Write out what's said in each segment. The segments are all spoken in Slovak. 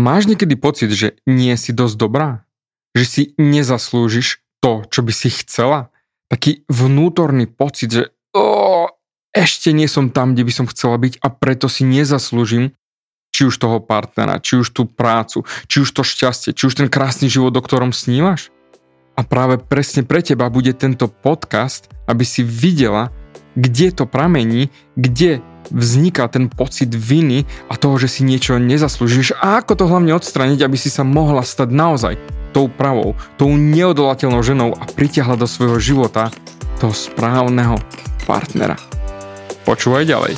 Máš niekedy pocit, že nie si dosť dobrá? Že si nezaslúžiš to, čo by si chcela? Taký vnútorný pocit, že oh, ešte nie som tam, kde by som chcela byť a preto si nezaslúžim či už toho partnera, či už tú prácu, či už to šťastie, či už ten krásny život, o ktorom snívaš. A práve presne pre teba bude tento podcast, aby si videla, kde to pramení, kde vzniká ten pocit viny a toho, že si niečo nezaslúžiš a ako to hlavne odstraniť, aby si sa mohla stať naozaj tou pravou, tou neodolateľnou ženou a pritiahla do svojho života toho správneho partnera. Počúvaj ďalej.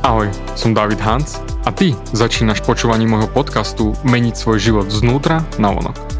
Ahoj, som David Hans a ty začínaš počúvaním môjho podcastu Meniť svoj život znútra na vonok.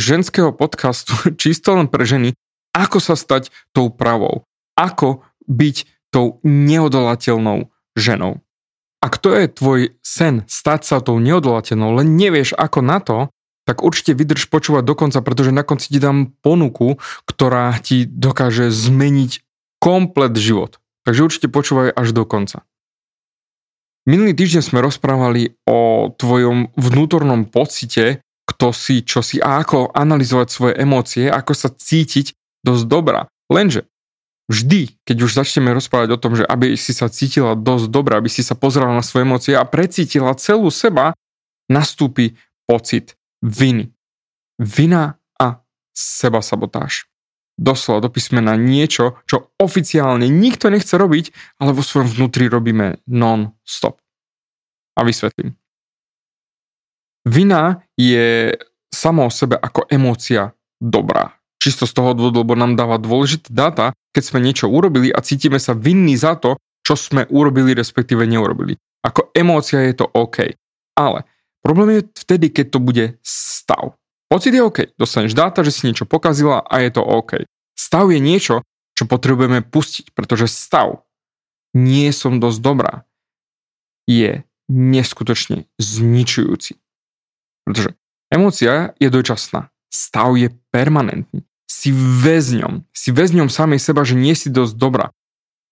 ženského podcastu čisto len pre ženy, ako sa stať tou pravou, ako byť tou neodolateľnou ženou. Ak to je tvoj sen stať sa tou neodolateľnou, len nevieš ako na to, tak určite vydrž počúvať dokonca, pretože na konci ti dám ponuku, ktorá ti dokáže zmeniť komplet život. Takže určite počúvaj až do konca. Minulý týždeň sme rozprávali o tvojom vnútornom pocite, kto si, čo si a ako analyzovať svoje emócie, ako sa cítiť dosť dobrá. Lenže vždy, keď už začneme rozprávať o tom, že aby si sa cítila dosť dobrá, aby si sa pozrela na svoje emócie a precítila celú seba, nastúpi pocit viny. Vina a seba sabotáž. Doslova do písmena niečo, čo oficiálne nikto nechce robiť, ale vo svojom vnútri robíme non-stop. A vysvetlím. Vina je samo o sebe ako emócia dobrá. Čisto z toho dôvodu, lebo nám dáva dôležité dáta, keď sme niečo urobili a cítime sa vinní za to, čo sme urobili, respektíve neurobili. Ako emócia je to OK. Ale problém je vtedy, keď to bude stav. Pocit je OK. Dostaneš dáta, že si niečo pokazila a je to OK. Stav je niečo, čo potrebujeme pustiť, pretože stav nie som dosť dobrá je neskutočne zničujúci. Pretože emócia je dočasná, stav je permanentný. Si väzňom, si väzňom samej seba, že nie si dosť dobrá.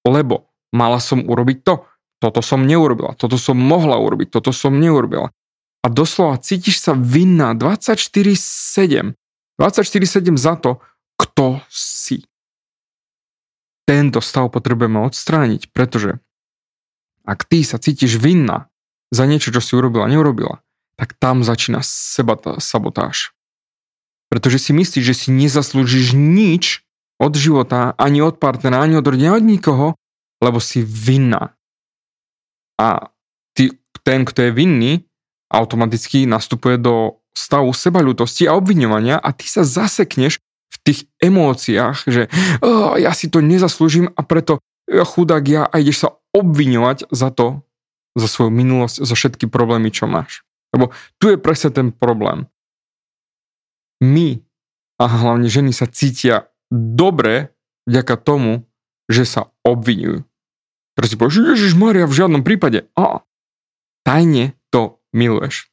Lebo mala som urobiť to, toto som neurobila, toto som mohla urobiť, toto som neurobila. A doslova cítiš sa vinná 24-7. 24-7 za to, kto si. Tento stav potrebujeme odstrániť, pretože ak ty sa cítiš vinná za niečo, čo si urobila, neurobila, tak tam začína seba tá sabotáž. Pretože si myslíš, že si nezaslúžiš nič od života, ani od partnera, ani od rodiny, od nikoho, lebo si vinná. A ty, ten, kto je vinný, automaticky nastupuje do stavu sebaľutosti a obviňovania a ty sa zasekneš v tých emóciách, že oh, ja si to nezaslúžim a preto ja chudák ja a ideš sa obviňovať za to, za svoju minulosť, za všetky problémy, čo máš. Lebo tu je presne ten problém. My a hlavne ženy sa cítia dobre vďaka tomu, že sa obvinujú. Teraz si povieš, Ježiš Maria, v žiadnom prípade. A tajne to miluješ.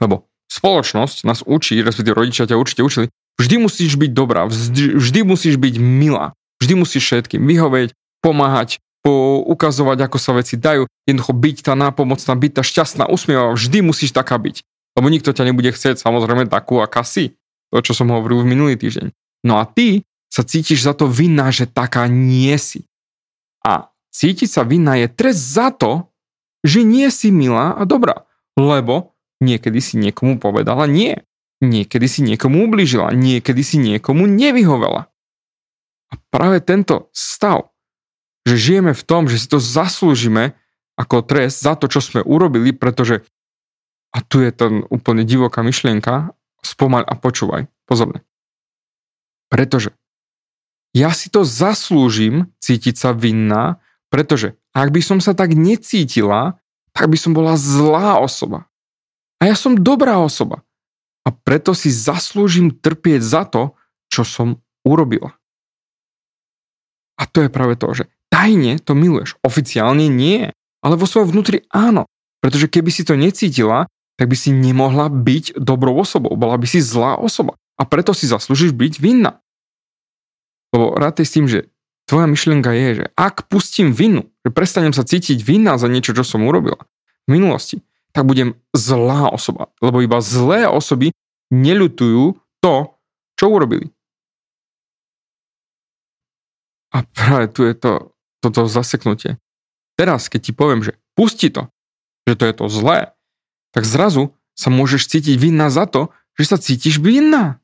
Lebo spoločnosť nás učí, respektíve rodičia ťa určite učili, vždy musíš byť dobrá, vždy, vždy musíš byť milá, vždy musíš všetkým vyhovieť, pomáhať, ukazovať, ako sa veci dajú, jednoducho byť tá nápomocná, byť tá šťastná, usmievavá, vždy musíš taká byť. Lebo nikto ťa nebude chcieť samozrejme takú, aká si. To, čo som hovoril v minulý týždeň. No a ty sa cítiš za to vinná, že taká nie si. A cítiť sa vinná je trest za to, že nie si milá a dobrá. Lebo niekedy si niekomu povedala nie. Niekedy si niekomu ubližila. Niekedy si niekomu nevyhovela. A práve tento stav, že žijeme v tom, že si to zaslúžime ako trest za to, čo sme urobili, pretože a tu je ten úplne divoká myšlienka, spomaľ a počúvaj, pozorne. Pretože ja si to zaslúžim cítiť sa vinná, pretože ak by som sa tak necítila, tak by som bola zlá osoba. A ja som dobrá osoba. A preto si zaslúžim trpieť za to, čo som urobila. A to je práve to, že tajne to miluješ. Oficiálne nie, ale vo svojom vnútri áno. Pretože keby si to necítila, tak by si nemohla byť dobrou osobou. Bola by si zlá osoba. A preto si zaslúžiš byť vinná. Lebo rád s tým, že tvoja myšlienka je, že ak pustím vinu, že prestanem sa cítiť vinná za niečo, čo som urobila v minulosti, tak budem zlá osoba. Lebo iba zlé osoby neľutujú to, čo urobili. A práve tu je to, toto zaseknutie. Teraz, keď ti poviem, že pusti to, že to je to zlé, tak zrazu sa môžeš cítiť vinná za to, že sa cítiš vinná.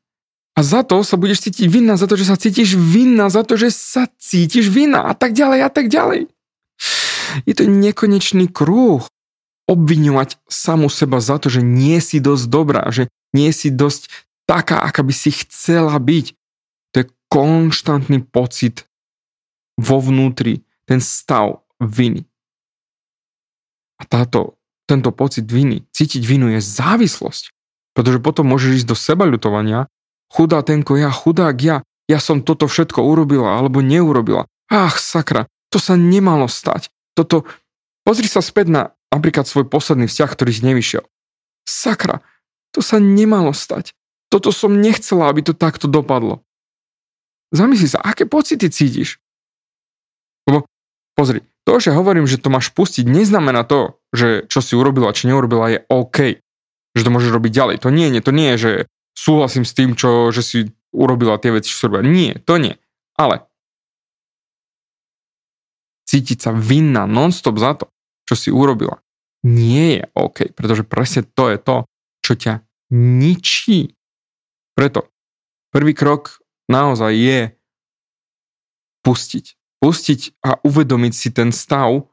A za to sa budeš cítiť vinná, za to, že sa cítiš vinná, za to, že sa cítiš vinná a tak ďalej a tak ďalej. Je to nekonečný kruh. Obviňovať samu seba za to, že nie si dosť dobrá, že nie si dosť taká, aká by si chcela byť. To je konštantný pocit vo vnútri, ten stav viny. A táto, tento pocit viny, cítiť vinu je závislosť. Pretože potom môžeš ísť do seba ľutovania Chudá tenko ja, chudák ja, ja som toto všetko urobila alebo neurobila. Ach, sakra, to sa nemalo stať. Toto, pozri sa späť na napríklad svoj posledný vzťah, ktorý si nevyšiel. Sakra, to sa nemalo stať. Toto som nechcela, aby to takto dopadlo. Zamysli sa, aké pocity cítiš? Pozri, to, že hovorím, že to máš pustiť, neznamená to, že čo si urobila, či neurobila je OK. Že to môžeš robiť ďalej. To nie, nie, to nie je, že súhlasím s tým, čo, že si urobila tie veci, čo si urobila. Nie, to nie. Ale cítiť sa vinná non-stop za to, čo si urobila, nie je OK, pretože presne to je to, čo ťa ničí. Preto prvý krok naozaj je pustiť. Pustiť a uvedomiť si ten stav,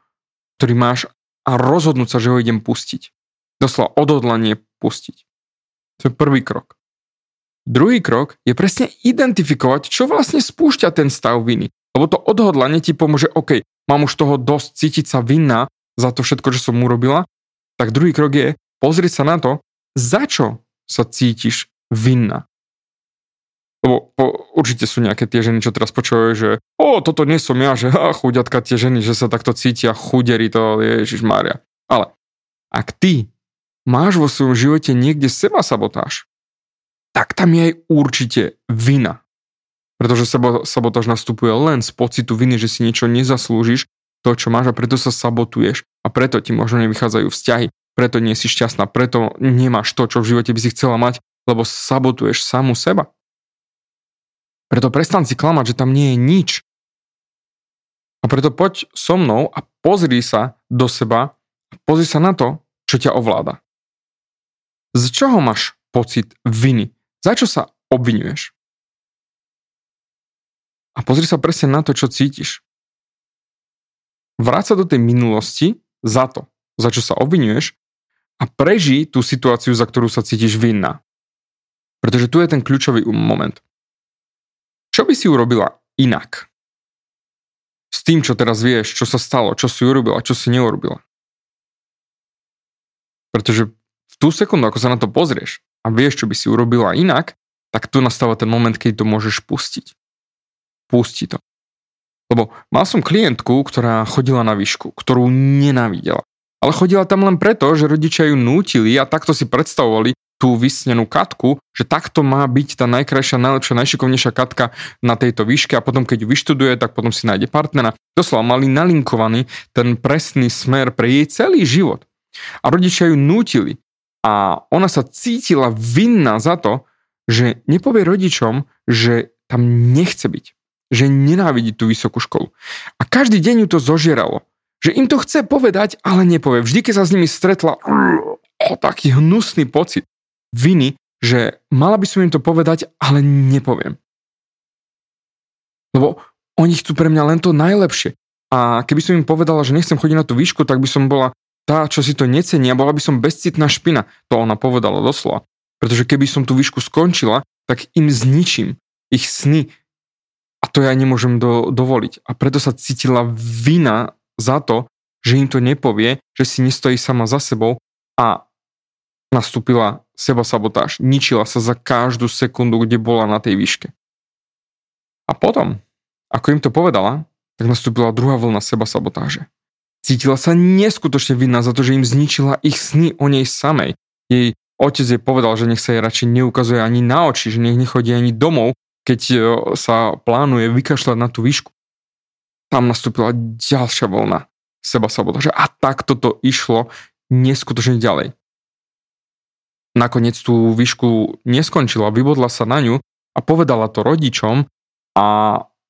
ktorý máš a rozhodnúť sa, že ho idem pustiť. Doslova odhodlanie pustiť. To je prvý krok. Druhý krok je presne identifikovať, čo vlastne spúšťa ten stav viny. Lebo to odhodlanie ti pomôže, OK, mám už toho dosť cítiť sa vinná za to všetko, čo som urobila. Tak druhý krok je pozrieť sa na to, za čo sa cítiš vinná. Lebo po, určite sú nejaké tie ženy, čo teraz počúvajú, že o, toto nie som ja, že ha, chuďatka tie ženy, že sa takto cítia, chuderi to, Ježiš Mária. Ale ak ty máš vo svojom živote niekde seba sabotáž, tak tam je aj určite vina. Pretože sabotáž nastupuje len z pocitu viny, že si niečo nezaslúžiš, to, čo máš a preto sa sabotuješ a preto ti možno nevychádzajú vzťahy, preto nie si šťastná, preto nemáš to, čo v živote by si chcela mať, lebo sabotuješ samu seba. Preto prestan si klamať, že tam nie je nič. A preto poď so mnou a pozri sa do seba, pozri sa na to, čo ťa ovláda. Z čoho máš pocit viny? Za čo sa obvinuješ? A pozri sa presne na to, čo cítiš. Vráť sa do tej minulosti za to, za čo sa obvinuješ a prežij tú situáciu, za ktorú sa cítiš vinná. Pretože tu je ten kľúčový moment. Čo by si urobila inak? S tým, čo teraz vieš, čo sa stalo, čo si urobila, čo si neurobila. Pretože v tú sekundu, ako sa na to pozrieš, a vieš, čo by si urobila inak, tak tu nastáva ten moment, keď to môžeš pustiť. Pusti to. Lebo mal som klientku, ktorá chodila na výšku, ktorú nenávidela. Ale chodila tam len preto, že rodičia ju nútili a takto si predstavovali tú vysnenú katku, že takto má byť tá najkrajšia, najlepšia, najšikovnejšia katka na tejto výške a potom keď vyštuduje, tak potom si nájde partnera. Doslova mali nalinkovaný ten presný smer pre jej celý život. A rodičia ju nútili a ona sa cítila vinná za to, že nepovie rodičom, že tam nechce byť. že nenávidí tú vysokú školu. A každý deň ju to zožieralo. Že im to chce povedať, ale nepovie. Vždy, keď sa s nimi stretla, o, taký hnusný pocit viny, že mala by som im to povedať, ale nepoviem. Lebo oni chcú pre mňa len to najlepšie. A keby som im povedala, že nechcem chodiť na tú výšku, tak by som bola tá, čo si to necení a bola by som bezcitná špina. To ona povedala doslova. Pretože keby som tú výšku skončila, tak im zničím ich sny. A to ja nemôžem do, dovoliť. A preto sa cítila vina za to, že im to nepovie, že si nestojí sama za sebou a nastúpila seba sabotáž. Ničila sa za každú sekundu, kde bola na tej výške. A potom, ako im to povedala, tak nastúpila druhá vlna seba sabotáže. Cítila sa neskutočne vinná za to, že im zničila ich sny o nej samej. Jej otec jej povedal, že nech sa jej radšej neukazuje ani na oči, že nech nechodí ani domov, keď e, sa plánuje vykašľať na tú výšku. Tam nastúpila ďalšia vlna seba sabotáže a takto to išlo neskutočne ďalej. Nakoniec tú výšku neskončila, vybodla sa na ňu a povedala to rodičom a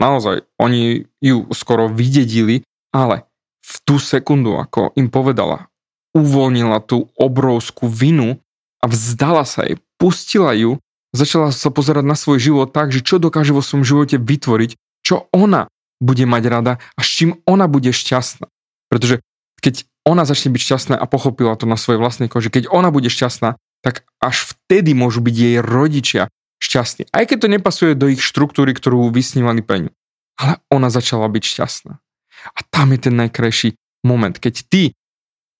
Naozaj, oni ju skoro vydedili, ale v tú sekundu, ako im povedala, uvoľnila tú obrovskú vinu a vzdala sa jej, pustila ju, začala sa pozerať na svoj život tak, že čo dokáže vo svojom živote vytvoriť, čo ona bude mať rada a s čím ona bude šťastná. Pretože keď ona začne byť šťastná a pochopila to na svojej vlastnej koži, keď ona bude šťastná, tak až vtedy môžu byť jej rodičia šťastní. Aj keď to nepasuje do ich štruktúry, ktorú vysnívali pre ňu. Ale ona začala byť šťastná. A tam je ten najkrajší moment, keď ty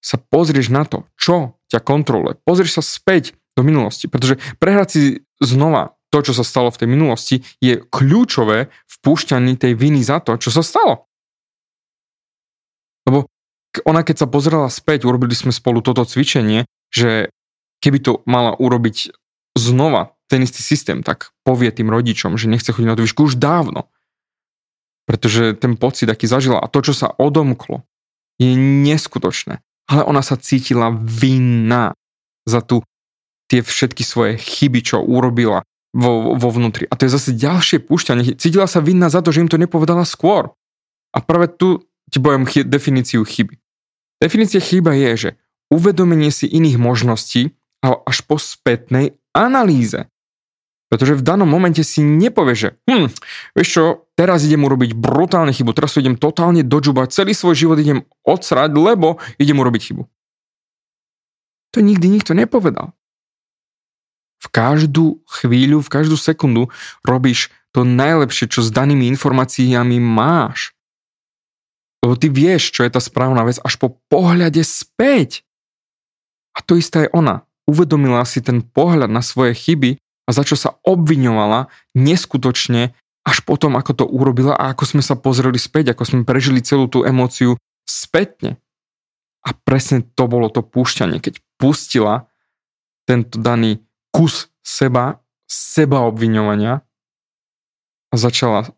sa pozrieš na to, čo ťa kontroluje. Pozrieš sa späť do minulosti, pretože prehrať si znova to, čo sa stalo v tej minulosti, je kľúčové v púšťaní tej viny za to, čo sa stalo. Lebo ona keď sa pozrela späť, urobili sme spolu toto cvičenie, že keby to mala urobiť znova, ten istý systém, tak povie tým rodičom, že nechce chodiť na tú výšku už dávno. Pretože ten pocit, aký zažila a to, čo sa odomklo, je neskutočné. Ale ona sa cítila vinná za tu tie všetky svoje chyby, čo urobila vo, vo vnútri. A to je zase ďalšie púšťanie. Cítila sa vinná za to, že im to nepovedala skôr. A práve tu ti poviem chy- definíciu chyby. Definícia chyba je, že uvedomenie si iných možností ale až po spätnej analýze. Pretože v danom momente si nepovie, že hm, vieš čo, teraz idem urobiť brutálne chybu, teraz idem totálne dožubať, celý svoj život idem odsrať, lebo idem urobiť chybu. To nikdy nikto nepovedal. V každú chvíľu, v každú sekundu robíš to najlepšie, čo s danými informáciami máš. Lebo ty vieš, čo je tá správna vec až po pohľade späť. A to isté je ona. Uvedomila si ten pohľad na svoje chyby a za čo sa obviňovala neskutočne až potom, ako to urobila a ako sme sa pozreli späť, ako sme prežili celú tú emóciu spätne. A presne to bolo to púšťanie, keď pustila tento daný kus seba, seba obviňovania a začala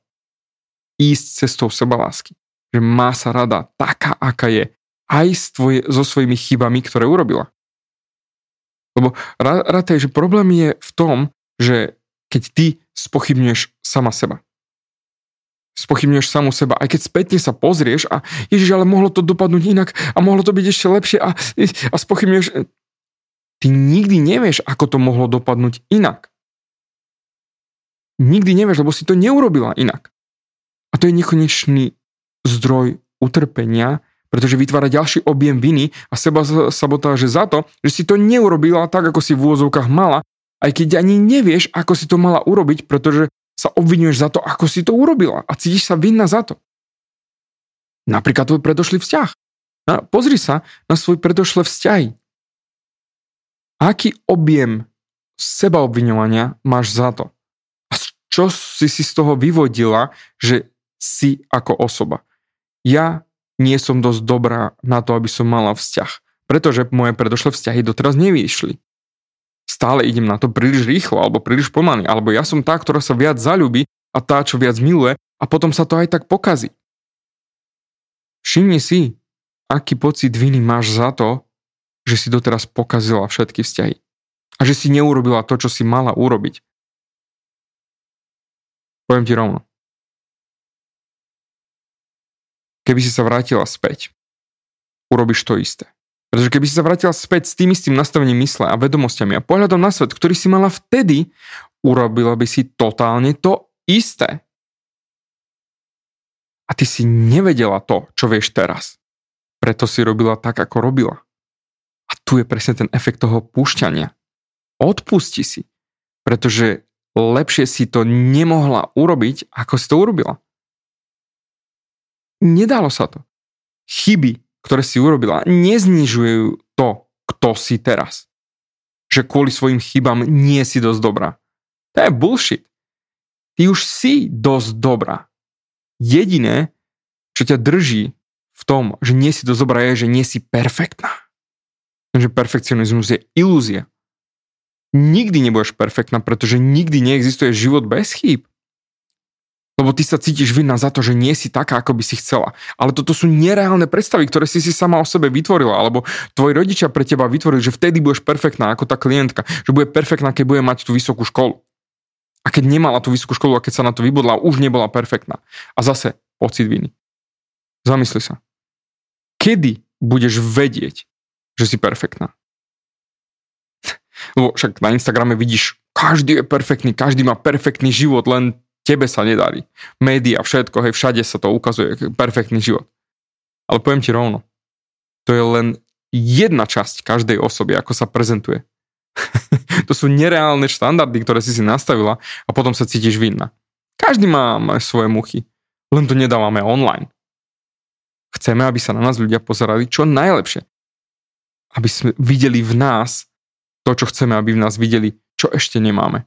ísť cestou sebalásky. Že má sa rada taká, aká je. Aj s tvoje, so svojimi chybami, ktoré urobila. Lebo rátaj, že problém je v tom, že keď ty spochybňuješ sama seba. Spochybňuješ samu seba, aj keď spätne sa pozrieš a ježiš, ale mohlo to dopadnúť inak a mohlo to byť ešte lepšie a, a spochybňuješ. Ty nikdy nevieš, ako to mohlo dopadnúť inak. Nikdy nevieš, lebo si to neurobila inak. A to je nekonečný zdroj utrpenia, pretože vytvára ďalší objem viny a seba sabotáže za to, že si to neurobila tak, ako si v úvozovkách mala, aj keď ani nevieš, ako si to mala urobiť, pretože sa obvinuješ za to, ako si to urobila a cítiš sa vinná za to. Napríklad tvoj predošlý vzťah. A pozri sa na svoj predošlé vzťahy. Aký objem seba obviňovania máš za to? A čo si si z toho vyvodila, že si ako osoba? Ja nie som dosť dobrá na to, aby som mala vzťah. Pretože moje predošlé vzťahy doteraz nevyšli. Stále idem na to príliš rýchlo alebo príliš pomaly, alebo ja som tá, ktorá sa viac zalúbi a tá, čo viac miluje a potom sa to aj tak pokazí. Všimni si, aký pocit viny máš za to, že si doteraz pokazila všetky vzťahy. A že si neurobila to, čo si mala urobiť. Poviem ti rovno. Keby si sa vrátila späť, urobíš to isté. Pretože keby si sa vrátila späť s tým istým nastavením mysle a vedomosťami a pohľadom na svet, ktorý si mala vtedy, urobila by si totálne to isté. A ty si nevedela to, čo vieš teraz. Preto si robila tak, ako robila. A tu je presne ten efekt toho púšťania. Odpusti si. Pretože lepšie si to nemohla urobiť, ako si to urobila. Nedalo sa to. Chyby, ktoré si urobila, neznižujú to, kto si teraz. Že kvôli svojim chybám nie si dosť dobrá. To je bullshit. Ty už si dosť dobrá. Jediné, čo ťa drží v tom, že nie si dosť dobrá, je, že nie si perfektná. Takže perfekcionizmus je ilúzia. Nikdy nebudeš perfektná, pretože nikdy neexistuje život bez chýb. Lebo ty sa cítiš vinná za to, že nie si taká, ako by si chcela. Ale toto sú nereálne predstavy, ktoré si si sama o sebe vytvorila. Alebo tvoji rodičia pre teba vytvorili, že vtedy budeš perfektná ako tá klientka. Že bude perfektná, keď bude mať tú vysokú školu. A keď nemala tú vysokú školu a keď sa na to vybudla, už nebola perfektná. A zase pocit viny. Zamysli sa. Kedy budeš vedieť, že si perfektná? Lebo však na Instagrame vidíš, každý je perfektný, každý má perfektný život, len tebe sa nedarí. Média, všetko, hej, všade sa to ukazuje, perfektný život. Ale poviem ti rovno, to je len jedna časť každej osoby, ako sa prezentuje. to sú nereálne štandardy, ktoré si si nastavila a potom sa cítiš vinná. Každý má, svoje muchy, len to nedávame online. Chceme, aby sa na nás ľudia pozerali čo najlepšie. Aby sme videli v nás to, čo chceme, aby v nás videli, čo ešte nemáme.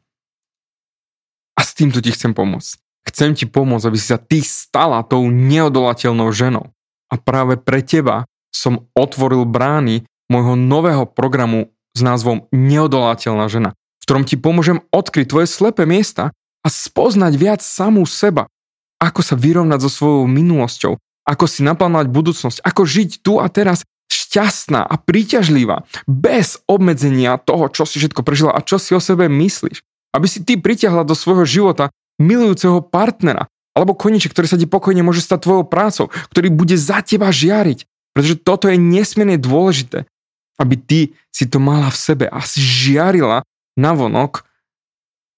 A s týmto ti chcem pomôcť. Chcem ti pomôcť, aby si sa ty stala tou neodolateľnou ženou. A práve pre teba som otvoril brány môjho nového programu s názvom Neodolateľná žena, v ktorom ti pomôžem odkryť tvoje slepé miesta a spoznať viac samú seba. Ako sa vyrovnať so svojou minulosťou, ako si naplánovať budúcnosť, ako žiť tu a teraz šťastná a príťažlivá, bez obmedzenia toho, čo si všetko prežila a čo si o sebe myslíš. Aby si ty pritiahla do svojho života milujúceho partnera, alebo koniček, ktorý sa ti pokojne môže stať tvojou prácou, ktorý bude za teba žiariť. Pretože toto je nesmierne dôležité, aby ty si to mala v sebe a si žiarila vonok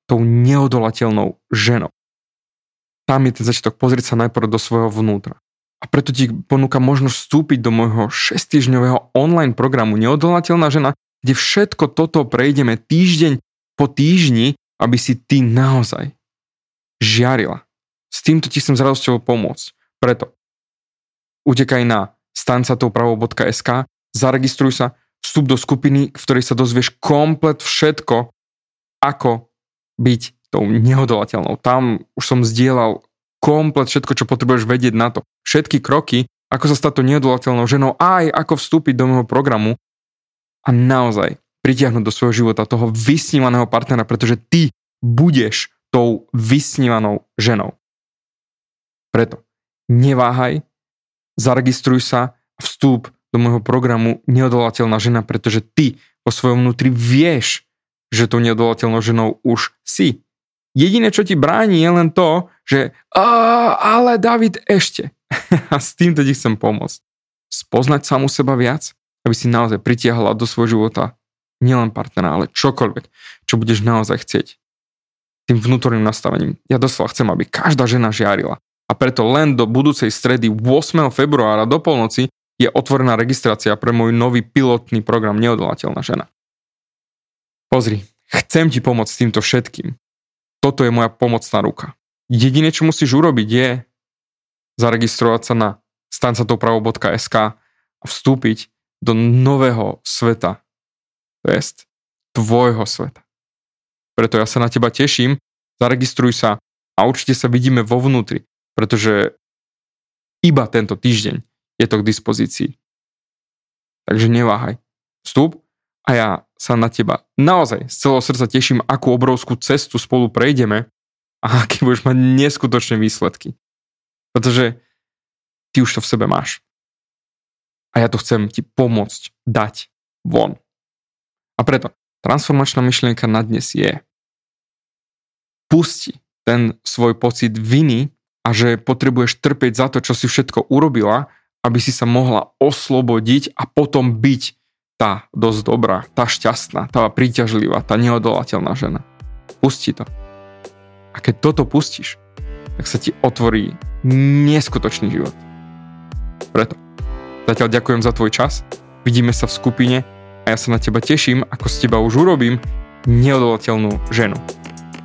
tou neodolateľnou ženou. Tam je ten začiatok, pozrieť sa najprv do svojho vnútra. A preto ti ponúka možnosť vstúpiť do môjho 6 online programu Neodolateľná žena, kde všetko toto prejdeme týždeň po týždni aby si ty naozaj žiarila. S týmto ti chcem s radosťou pomôcť. Preto utekaj na stancatopravo.sk, zaregistruj sa, vstup do skupiny, v ktorej sa dozvieš komplet všetko, ako byť tou nehodolateľnou. Tam už som zdieľal komplet všetko, čo potrebuješ vedieť na to. Všetky kroky, ako sa stať to nehodolateľnou ženou, aj ako vstúpiť do môjho programu a naozaj pritiahnuť do svojho života toho vysnívaného partnera, pretože ty budeš tou vysnívanou ženou. Preto neváhaj, zaregistruj sa a vstúp do môjho programu Neodolateľná žena, pretože ty vo svojom vnútri vieš, že tou neodolateľnou ženou už si. Jediné, čo ti bráni, je len to, že ale David ešte. a s týmto ti chcem pomôcť. Spoznať samu seba viac, aby si naozaj pritiahla do svojho života nielen partnera, ale čokoľvek, čo budeš naozaj chcieť. Tým vnútorným nastavením. Ja doslova chcem, aby každá žena žiarila. A preto len do budúcej stredy 8. februára do polnoci je otvorená registrácia pre môj nový pilotný program Neodolateľná žena. Pozri, chcem ti pomôcť s týmto všetkým. Toto je moja pomocná ruka. Jediné, čo musíš urobiť je zaregistrovať sa na stancatopravo.sk a vstúpiť do nového sveta Vest tvojho sveta. Preto ja sa na teba teším, zaregistruj sa a určite sa vidíme vo vnútri, pretože iba tento týždeň je to k dispozícii. Takže neváhaj. Vstup a ja sa na teba naozaj z celého srdca teším, akú obrovskú cestu spolu prejdeme a aké budeš mať neskutočné výsledky. Pretože ty už to v sebe máš. A ja to chcem ti pomôcť dať von. A preto transformačná myšlienka na dnes je pusti ten svoj pocit viny, a že potrebuješ trpieť za to, čo si všetko urobila, aby si sa mohla oslobodiť a potom byť tá dosť dobrá, tá šťastná, tá príťažlivá, tá neodolateľná žena. Pusti to. A keď toto pustíš, tak sa ti otvorí neskutočný život. Preto zatiaľ ďakujem za tvoj čas, vidíme sa v skupine a ja sa na teba teším, ako z teba už urobím neodolateľnú ženu.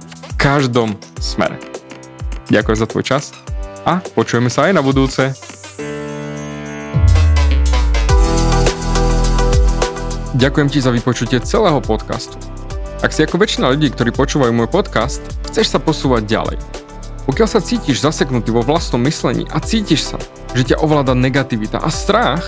V každom smere. Ďakujem za tvoj čas a počujeme sa aj na budúce. Ďakujem ti za vypočutie celého podcastu. Ak si ako väčšina ľudí, ktorí počúvajú môj podcast, chceš sa posúvať ďalej. Pokiaľ sa cítiš zaseknutý vo vlastnom myslení a cítiš sa, že ťa ovláda negativita a strach,